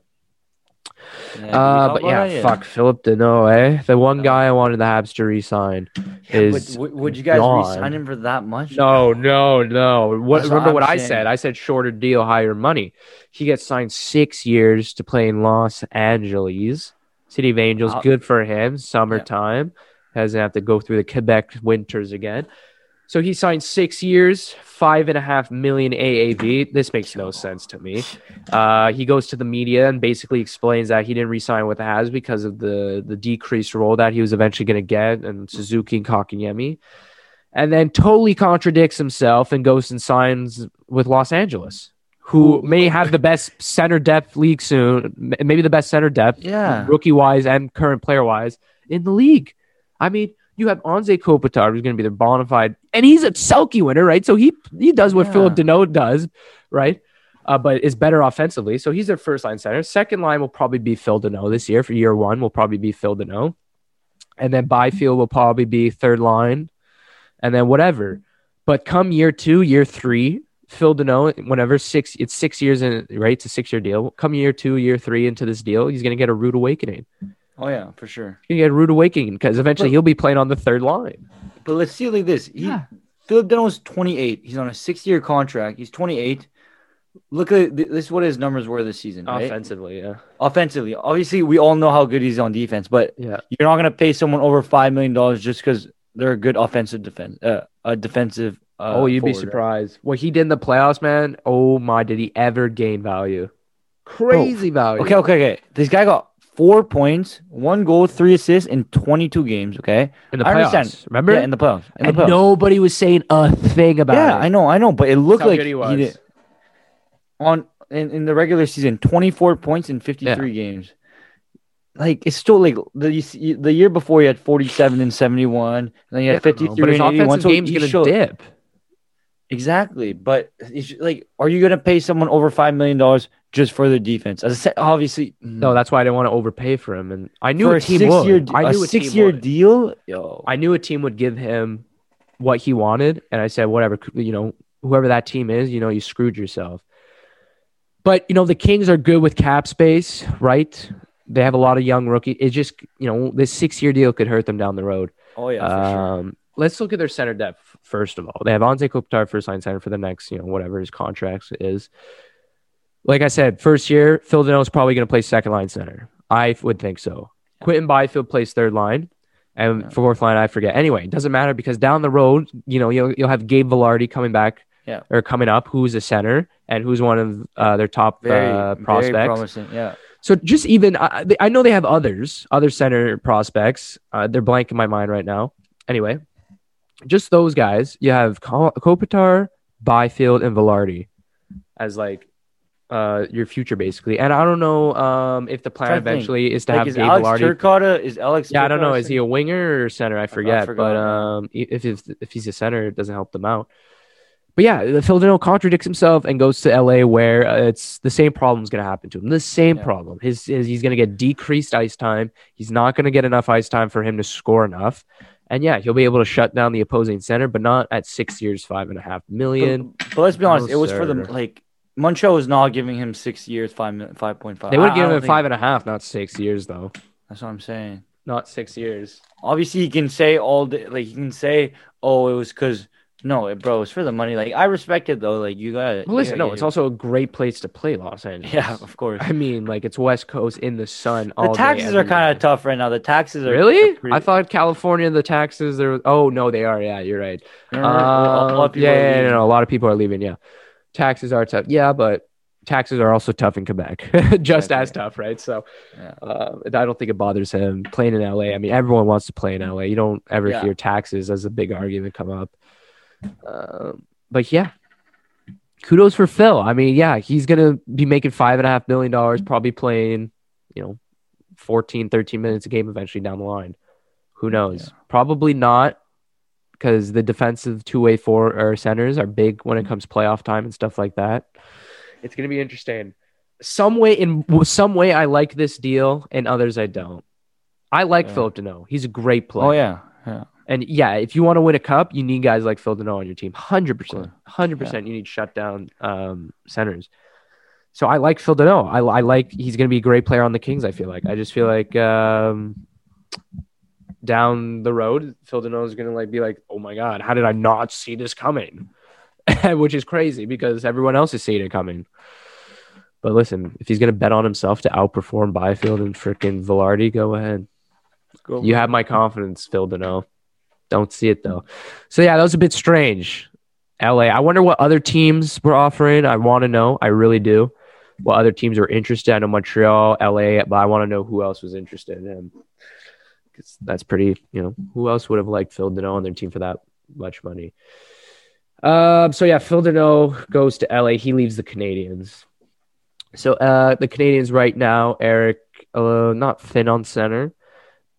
Yeah, Uh, but yeah, fuck Philip Danault, eh? The one guy I wanted the Habs to resign is But w- would you guys gone. re-sign him for that much? no, no, no. What, remember what I said? I said shorter deal, higher money. He gets signed six years to play in Los Angeles, City of Angels. Uh, Good for him. Summertime doesn't have to go through the Quebec winters again. So he signed six years, five and a half million AAV. This makes no sense to me. Uh, he goes to the media and basically explains that he didn't resign with the Habs because of the the decreased role that he was eventually going to get, and Suzuki and Kotkaniemi, and then totally contradicts himself and goes and signs with Los Angeles, who Who- may have the best center depth league soon, maybe the best center depth, Yeah. rookie wise and current player wise in the league. I mean. You have Anze Kopitar, who's going to be the bona fide, and he's a Selke winner, right? So he he does what Yeah. Philip Danault does, right? uh, but is better offensively. So he's their first line center. Second line will probably be Phil Danault this year. For year one, will probably be Phil Danault. And then Byfield will probably be third line. And then whatever. But come year two, year three, Phil Danault, whenever six, it's six years in, right? It's a six year deal. Come year two, year three into this deal, he's going to get a rude awakening. Oh yeah, for sure. He's going get a rude awakening because eventually But- he'll be playing on the third line. But let's see it like this. He, Yeah. Philip Danault's 28. He's on a six-year contract. He's 28. Look at this. is What his numbers were this season? Right? Offensively, yeah. Offensively, obviously, we all know how good he's on defense, but Yeah. you're not gonna pay someone over five million dollars just because they're a good offensive defense, uh, a defensive. Uh, oh, you'd be forward, right? surprised. What he did in the playoffs, man. Oh my, did he ever gain value? Crazy value. Okay, okay, okay. This guy got four points, one goal, three assists in 22 games. Okay, In the I playoffs, understand. remember? Yeah, in the playoffs. In and the playoffs. nobody was saying a thing about yeah, it. I know, I know, but it looked like good he was. did on in, in the regular season, 24 points in 53 games. like it's still like the the year before he had 47 and 71, and then he had Yeah, 53 but his and 81. offensive So game's he gonna showed- dip. Exactly, but it's like, are you gonna pay someone over five million dollars just for their defense? As I said, obviously, No, that's why I didn't want to overpay for him, and I knew for a team six-year, would. I a knew a team six-year would. deal. Yo, I knew a team would give him what he wanted, and I said, whatever, you know, whoever that team is, you know, you screwed yourself. But you know, the Kings are good with cap space, right? They have a lot of young rookies. It just, you know, this six-year deal could hurt them down the road. oh yeah, for sure. Um, let's look at their center depth first of all. They have Anze Kopitar first line center for the next, you know, whatever his contract is. Like I said, first year, Phil Danault is probably going to play second line center. I would think so. Quinton Byfield plays third line, and Yeah. fourth line I forget. Anyway, it doesn't matter because down the road, you know, you'll you'll have Gabe Vilardi coming back, Yeah. or coming up, who's a center and who's one of uh, their top Very, uh, very prospects. promising. Yeah, So just even, I, I know they have others, other center prospects. Uh, they're blank in my mind right now. Anyway, just those guys. You have Ko- Kopitar, Byfield, and Vilardi as like uh, your future, basically. And I don't know um, if the plan eventually is to like have is Gabe Alex Vilardi. Turcotte is Alex? yeah, I don't know. Is he a winger or center? I forget. forgot, but um, if if if he's a center, it doesn't help them out. But yeah, the Philadelphia contradicts himself and goes to LA, where uh, it's the same problem is going to happen to him. The same Yeah. problem. His, his he's going to get decreased ice time. He's not going to get enough ice time for him to score enough. And yeah, he'll be able to shut down the opposing center, but not at six years, five and a half million. But, but let's be honest, No, it was for the like Montreal is not giving him six years, five five point five. They would given him think- five and a half, not six years, though. That's what I'm saying. Not six years. Obviously, he can say all day, like he can say, "Oh, it was because." No, bro, it's for the money. Like I respect it though. Like you got. Well, listen, no, it's also a great place to play, Los Angeles. yeah, of course. I mean, like it's West Coast in the sun. The taxes are kind of tough right now. The taxes are Really? pretty- I thought California, the taxes are. Oh no, they are. Yeah, you're right. Um, yeah, yeah, yeah, no, a lot of people are leaving. Yeah, taxes are tough. Yeah, but taxes are also tough in Quebec, (laughs) just as tough, right? So, Yeah. uh, I don't think it bothers him playing in LA. I mean, everyone wants to play in LA. You don't ever Yeah. hear taxes as a big argument come up. Um, but yeah, kudos for Phil. I mean, yeah, he's gonna be making five and a half million dollars, probably playing, you know, 14, 13 minutes a game eventually down the line. Who knows? Yeah. Probably not, because the defensive two way four or centers are big when it comes playoff time and stuff like that. It's gonna be interesting. Some way in some way, I like this deal, and others I don't. I like Yeah. Philip Danault. He's a great player. Oh yeah, yeah. And yeah, if you want to win a cup, you need guys like Phil Danault on your team. Hundred percent, hundred percent. You need shutdown um, centers. So I like Phil Danault. I, I like he's going to be a great player on the Kings. I feel like. I just feel like um, down the road, Phil Danault is going to like be like, oh my god, how did I not see this coming? (laughs) Which is crazy because everyone else is seeing it coming. But listen, if he's going to bet on himself to outperform Byfield and freaking Vilardi, go ahead. Go You have my confidence, Phil Danault. Don't see it though. So yeah, that was a bit strange. LA. I wonder what other teams were offering. I want to know. I really do. What other teams were interested? I know Montreal, LA, but I want to know who else was interested in him. Because that's pretty. You know, who else would have liked Phil Danault on their team for that much money? Um. So yeah, Phil Danault goes to LA. He leaves the Canadiens. So uh, the Canadiens right now, Eric, uh, not thin on center.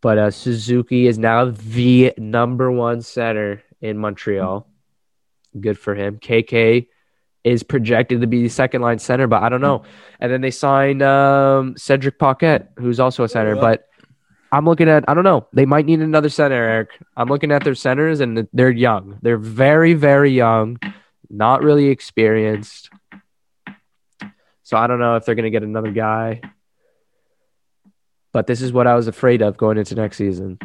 But uh, Suzuki is now the number one center in Montreal. Good for him. KK is projected to be the second line center, but I don't know. And then they signed um, Cedric Paquette, who's also a center. But I'm looking at, I don't know. They might need another center, Eric. I'm looking at their centers, and they're young. They're very, very young, not really experienced. So I don't know if they're going to get another guy. But this is what I was afraid of going into next season.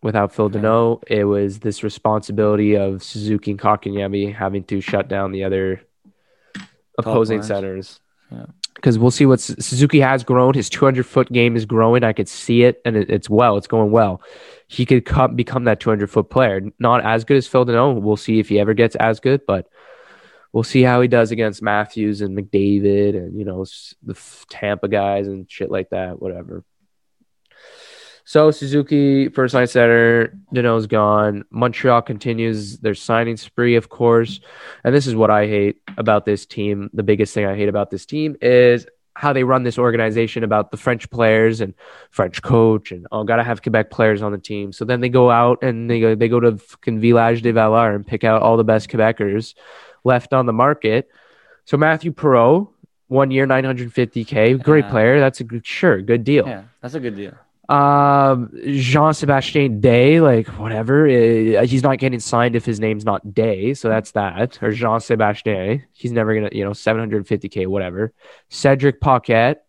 Without Phil. Danault, it was this responsibility of Suzuki and Kotkaniemi having to shut down the other opposing centers. Yeah. Because we'll see what Suzuki has grown. His 200 foot game is growing. I could see it, and it, it's well. It's going well. He could come, become that 200 foot player. Not as good as Phil Danault. We'll see if he ever gets as good, but we'll see how he does against Matthews and McDavid and you know the Tampa guys and shit like that. Whatever. So Suzuki first line center, Danault's gone. Montreal continues their signing spree, of course. And this is what I hate about this team. The biggest thing I hate about this team is how they run this organization about the French players and French coach and oh, gotta have Quebec players on the team. So then they go out and they go they go to fucking Village de Valar and pick out all the best Quebecers left on the market. So Matthew Perreault, one year, 950k, great Yeah. player. That's a good, sure good deal. Yeah, that's a good deal. Um, Jean Sebastien Dea, like whatever. uh, he's not getting signed if his name's not Dea, so that's that. Or Jean Sebastien. He's never gonna, you know, 750k, whatever. Cedric Paquette.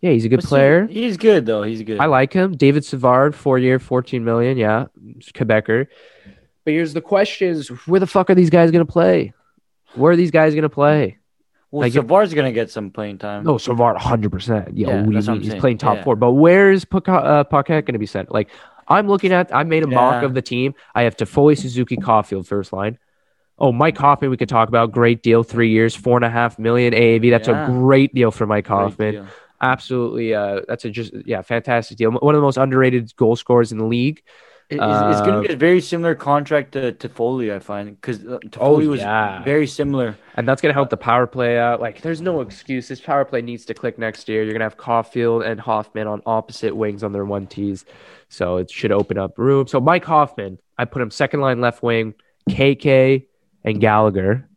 Yeah, he's a good see, player. he's good though. He's good. I like him. David Savard, four year, 14 million. Yeah, Quebecer. But here's the question: is Where the fuck are these guys gonna play? Where are these guys gonna play? Well, like- Savard's gonna get some playing time. No, Savard, 100%. Yeah, Yeah, what do you that's what mean? I'm He's saying. playing top Yeah. four. But where is Paquette, uh, Paquette going to be sent? Like, I'm looking at, I made a mock of the team. I have Toffoli, Suzuki, Caufield, first line. Oh, Mike Hoffman, we could talk about. Great deal, three years, four and a half million AAV. That's Yeah. a great deal for Mike Hoffman. Absolutely. Uh, that's a just, yeah, fantastic deal. One of the most underrated goal scorers in the league. It- it's, it's going Uh, to be a very similar contract to, Toffoli, I find, because uh, Oh, Foley was yeah. very similar. And that's going to help the power play out. Like, there's no excuse. This power play needs to click next year. You're going to have Caufield and Hoffman on opposite wings on their one T's. So it should open up room. So Mike Hoffman, I put him second line left wing, KK and Gallagher.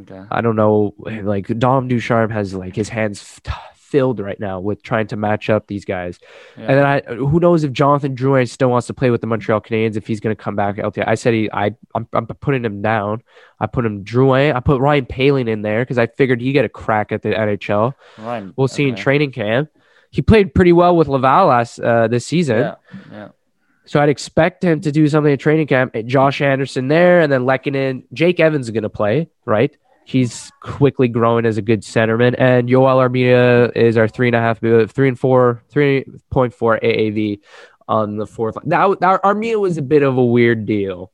Okay. I don't know. Like, Dom Ducharme has like his hands f- filled right now with trying to match up these guys. Yeah. And then I, who knows if Jonathan Drouin still wants to play with the Montreal Canadiens if he's going to come back LTI. I said he, I, I'm, I'm putting him down. I put him Drouin. I put Ryan Poehling in there because I figured he get a crack at the NHL. Ryan, We'll see in training camp. He played pretty well with Laval last uh, this season, Yeah, yeah. so I'd expect him to do something at training camp. Josh Anderson there, and then Lehkonen. Jake Evans is going to play, right? He's quickly growing as a good centerman, and Yoel Armia is our three and a half, uh, three and four, three point four AAV on the fourth line. Now, now Armia was a bit of a weird deal.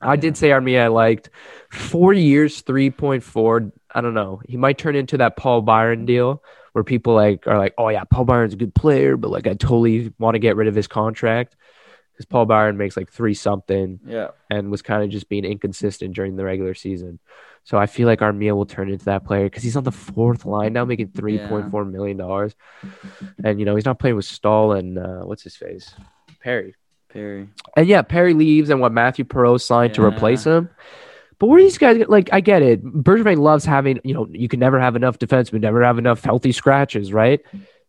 I did say Armia I liked. Four years, three point four. I don't know. He might turn into that Paul Byron deal where people like are like, oh yeah, Paul Byron's a good player, but like I totally want to get rid of his contract because Paul Byron makes like three something Yeah. and was kind of just being inconsistent during the regular season. So I feel like Armia will turn into that player because he's on the fourth line now, making three point four million dollars, and you know he's not playing with Staal and uh, what's his face, Perry. Perry. And yeah, Perry leaves, and what Matthew Perreault signed to replace him. But where are these guys? Like, I get it. Bergevin loves having, you know, you can never have enough defensemen, never have enough healthy scratches, right?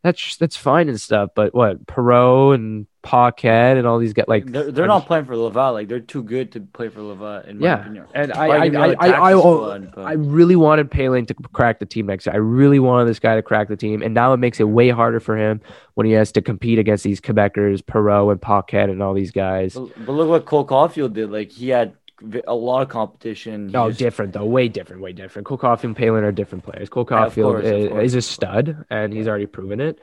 That's that's fine and stuff. But what Perreault and Paquette and all these guys, like they're, they're not playing for Laval. Like they're too good to play for Laval, in my Yeah, opinion. and I, I, Probably give you I, I, I, I, really wanted Poehling to crack the team next year. I really wanted this guy to crack the team, and now it makes it way harder for him when he has to compete against these Quebecers, Perreault and Paquette, and all these guys. But, but look what Cole Caufield did. Like he had a lot of competition. Oh, just- different though, way different, way different. Cole Caufield and Poehling are different players. Cole Yeah, Caufield course, is, is a stud, and he's already proven it.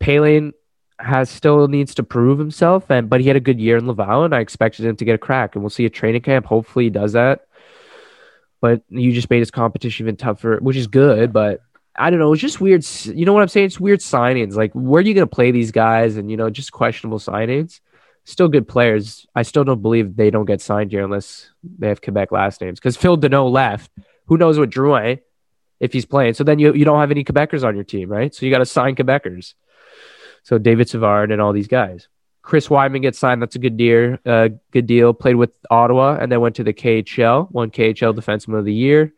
Poehling has still needs to prove himself, and but he had a good year in Laval, and I expected him to get a crack, and we'll see a training camp. Hopefully, he does that. But you just made his competition even tougher, which is good. But I don't know, it's just weird. You know what I'm saying? It's weird signings. Like, where are you going to play these guys? And you know, just questionable signings. Still good players. I still don't believe they don't get signed here unless they have Quebec last names. Because Phil Danault left. Who knows what Drouin if he's playing? So then you you don't have any Quebecers on your team, right? So you got to sign Quebecers. So David Savard and all these guys. Chris Wideman gets signed. That's a good deal. Uh, good deal. Played with Ottawa and then went to the KHL. Won KHL Defenseman of the Year.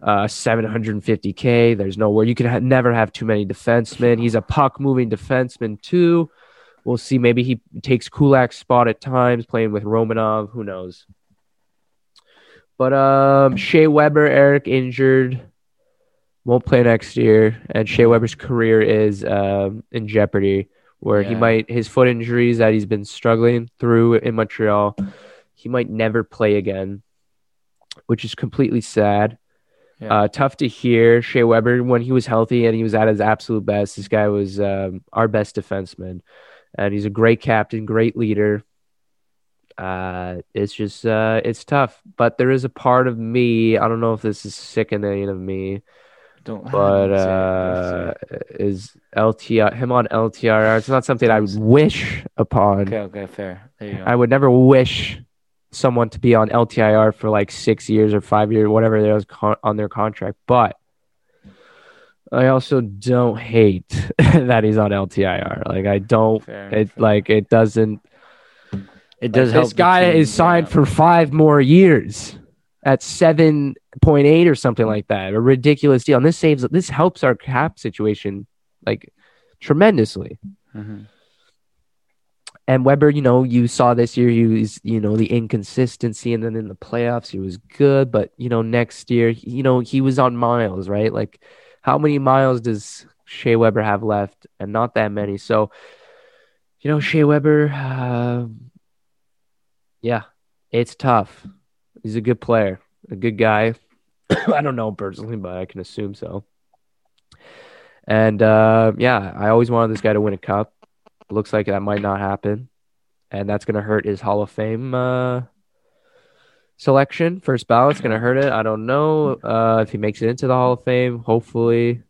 Uh, 750k. There's nowhere you can ha- never have too many defensemen. He's a puck moving defenseman too. We'll see. Maybe he takes Kulak's spot at times, playing with Romanov. Who knows? But um, Shea Weber, Eric injured, won't play next year, and Shea Weber's career is um, in jeopardy. Where he might his foot injuries that he's been struggling through in Montreal, he might never play again, which is completely sad. Yeah. Uh, tough to hear. Shea Weber, when he was healthy and he was at his absolute best, this guy was um, our best defenseman, and he's a great captain, great leader. Uh, it's just uh, it's tough, but there is a part of me. I don't know if this is sickening of me, Don't. but don't say it, uh, is LTR him on LTRR? It's not something I would wish upon. okay, okay, fair. There you go. I would never wish someone to be on LTIR for like six years or five years, whatever there was con- on their contract. But I also don't hate (laughs) that he's on LTIR. Like I don't. Fair, It fair. like it doesn't. it does like, help. This guy team is signed out. for five more years at seven point eight or something like that. A ridiculous deal. And this saves. This helps our cap situation like tremendously. Mhm. And Weber, you know, you saw this year, he was, you know, the inconsistency, and then in the playoffs, he was good. But, you know, next year, you know, he was on miles, right? Like, how many miles does Shea Weber have left? And not that many. So, you know, Shea Weber, uh, yeah, it's tough. He's a good player, a good guy. (coughs) I don't know personally, but I can assume so. And uh, yeah, I always wanted this guy to win a cup. Looks like that might not happen, and that's gonna hurt his Hall of Fame uh, selection. First ballot's gonna hurt it. I don't know uh, if he makes it into the Hall of Fame. Hopefully,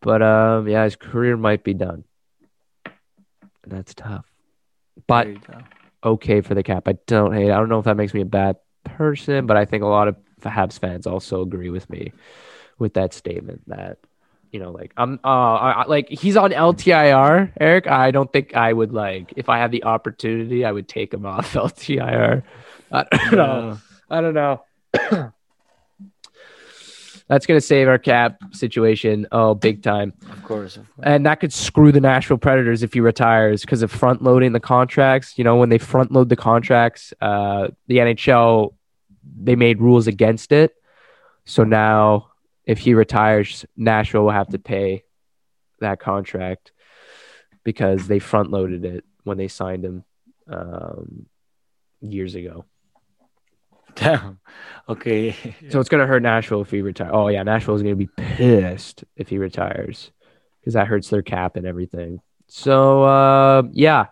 but um, yeah, his career might be done. And that's tough, but okay for the cap. I don't hate. it. I don't know if that makes me a bad person, but I think a lot of Habs fans also agree with me with that statement that you know, like I'm, uh, I, like he's on LTIR, Eric. I don't think I would like if I had the opportunity, I would take him (laughs) off LTIR. I don't know. I don't know. (clears throat) That's gonna save our cap situation. Oh, big time. of course, of course. And that could screw the Nashville Predators if he retires because of front loading the contracts. You know, when they front load the contracts, uh, the NHL they made rules against it. So now, if he retires, Nashville will have to pay that contract because they front loaded it when they signed him um, years ago. Damn. Okay. So it's gonna hurt Nashville if he retires. Oh yeah, Nashville is gonna be pissed if he retires because that hurts their cap and everything. So uh, yeah.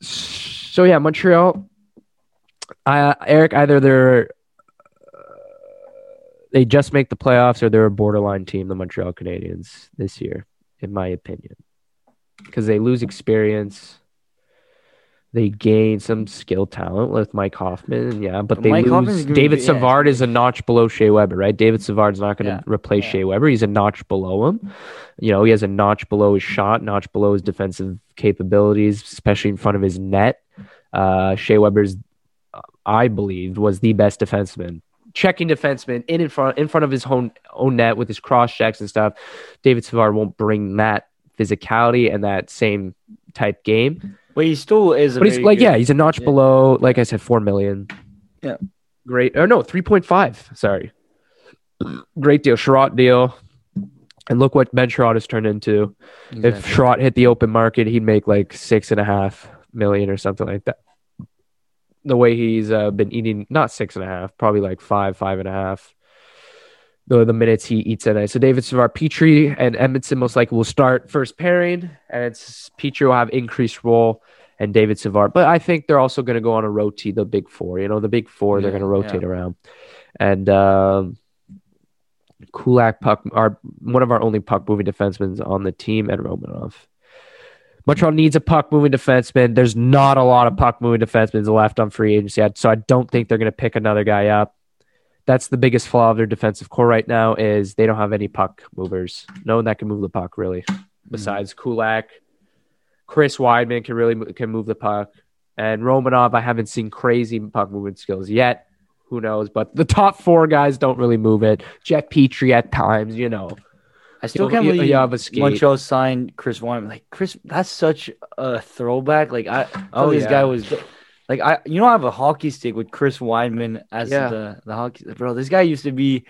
So yeah, Montreal. Uh, Eric, either they're they just make the playoffs or they're a borderline team, the Montreal Canadiens this year, in my opinion, because they lose experience. They gain some skill talent with Mike Hoffman, yeah, but they Mike lose. David be- yeah. Savard is a notch below Shea Weber, right? David Savard's not going to Yeah, replace yeah. Shea Weber. He's a notch below him. You know, he has a notch below his shot, notch below his defensive capabilities, especially in front of his net. Uh, Shea Weber's, I believed, was the best defenseman, checking defenseman in in front in front of his own own net with his cross checks and stuff. David Savard won't bring that physicality and that same type game. But he still is. A But he's like, good- yeah, he's a notch Yeah. below. Like I said, four million. Yeah. great. Or no, three point five. Sorry, great deal. Chiarot deal. And look what Ben Chiarot has turned into. If Exactly. Chiarot hit the open market, he'd make like six and a half million or something like that. The way he's uh, been eating, not six and a half, probably like five, five and a half. The the minutes he eats at night. So David Savard, Petry, and Edmundson most likely will start first pairing, and it's Petry will have increased role, and David Savard. But I think they're also going to go on a rotate the big four. You know, the big four they're going to rotate around, and um, Kulak puck our one of our only puck moving defensemen on the team, and Romanov. Montreal needs a puck moving defenseman. There's not a lot of puck moving defensemen left on free agency, so I don't think they're going to pick another guy up. That's the biggest flaw of their defensive core right now is they don't have any puck movers. No one that can move the puck really, besides hmm. Kulak. Chris Wideman can really can move the puck, and Romanov. I haven't seen crazy puck movement skills yet. Who knows? But the top four guys don't really move it. Jeff Petry at times, you know. I still can't you- believe you have a skate. Montreal signed Chris Wideman. Like Chris, that's such a throwback. Like I, Oh, this yeah. guy was like I. You know, I have a hockey stick with Chris Wideman as Yeah. the the hockey. Bro, this guy used to be.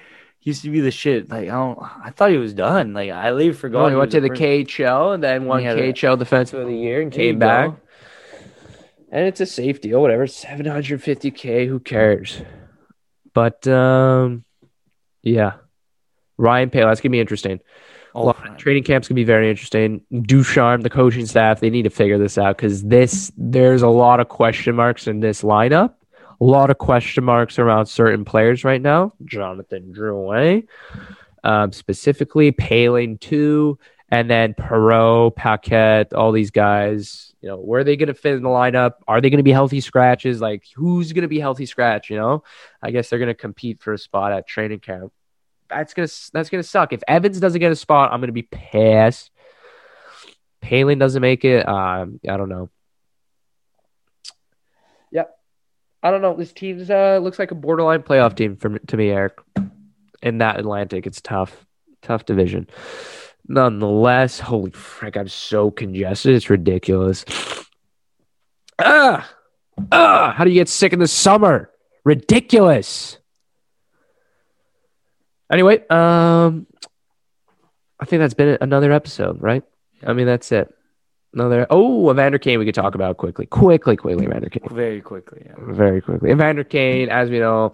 Used to be the shit. Like I don't. I thought he was done. Like I leave forgot. Oh, he he went to the first- KHL and then won had a- KHL Defenseman of the Year and came back. go. And it's a safe deal, whatever. 750k, who cares? But um yeah. Ryan Poehling, that's gonna be interesting. Oh, training camp's gonna be very interesting. Ducharme, the coaching staff, they need to figure this out because this there's a lot of question marks in this lineup. A lot of question marks around certain players right now. Jonathan Drouin, um, specifically Poehling too, and then Perreault, Paquette, all these guys. You know, where are they going to fit in the lineup? Are they going to be healthy scratches? Like, who's going to be healthy scratch? You know, I guess they're going to compete for a spot at training camp. That's gonna that's gonna suck. If Evans doesn't get a spot, I'm gonna be pissed. Poehling doesn't make it. Um, I don't know. Yep, I don't know. This team's uh looks like a borderline playoff team for to me, Eric. In that Atlantic, it's tough, tough division. Nonetheless, holy frick, I'm so congested. It's ridiculous. Ah, ah, how do you get sick in the summer? Ridiculous. Anyway, um, I think that's been another episode, right? I mean, that's it. Another. Oh, Evander Kane, we could talk about quickly, quickly, quickly. Evander Kane, Very quickly. Yeah. very quickly. Evander Kane, as we know,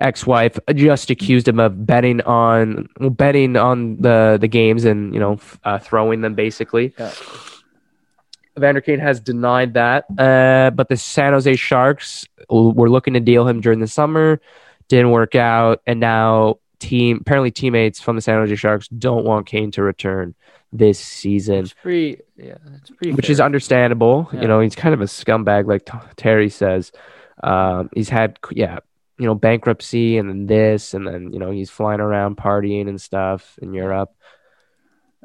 ex-wife just accused him of betting on betting on the the games and you know uh, throwing them basically. Yeah. Evander Kane has denied that, uh, but the San Jose Sharks were looking to deal him during the summer, didn't work out, and now team apparently teammates from the San Jose Sharks don't want Kane to return this season It's pretty. Yeah, it's pretty. which fair. is understandable. Yeah. You know, he's kind of a scumbag, like T- Terry says. Um, he's had, yeah, you know, bankruptcy and then this, and then, you know, he's flying around partying and stuff in Europe.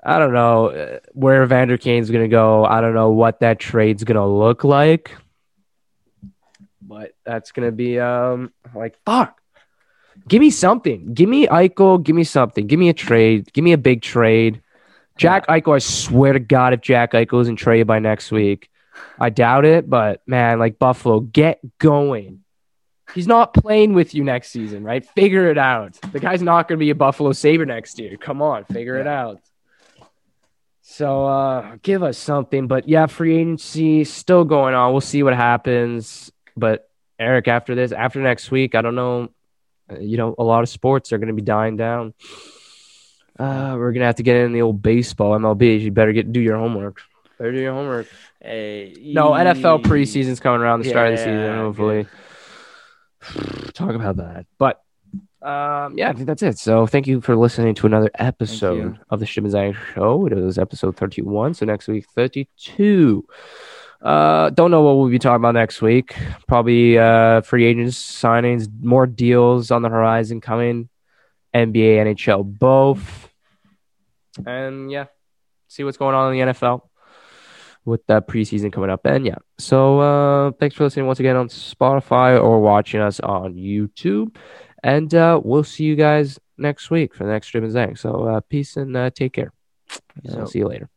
I don't know uh, where Evander Kane's going to go. I don't know what that trade's going to look like. But that's going to be um like, fuck. Give me something. Give me Eichel. Give me something. Give me a trade. Give me a big trade. Jack Eichel, I swear to God, if Jack Eichel isn't traded by next week, I doubt it. But man, like Buffalo, get going. He's not playing with you next season, right? Figure it out. The guy's not going to be a Buffalo Sabre next year. Come on, figure it out. So uh give us something. But yeah, free agency still going on. We'll see what happens. But Eric, after this, after next week, I don't know. Uh, You know, a lot of sports are going to be dying down. Uh, we're gonna have to get in the old baseball MLB. You better get do your homework. Better do your homework. Hey, No, NFL preseason's coming around the start of the season. Hopefully, (sighs) talk about that. But um, yeah, I think that's it. So thank you for listening to another episode of the Shim and Show. It was episode thirty-one. So next week, thirty-two. Uh, don't know what we'll be talking about next week. Probably uh, free agents signings, more deals on the horizon coming. NBA, NHL, both. And yeah, see what's going on in the NFL with the preseason coming up. And yeah, so uh, thanks for listening once again on Spotify or watching us on YouTube. And uh, we'll see you guys next week for the next stream and Zang. So uh, peace and uh, take care. So- see you later.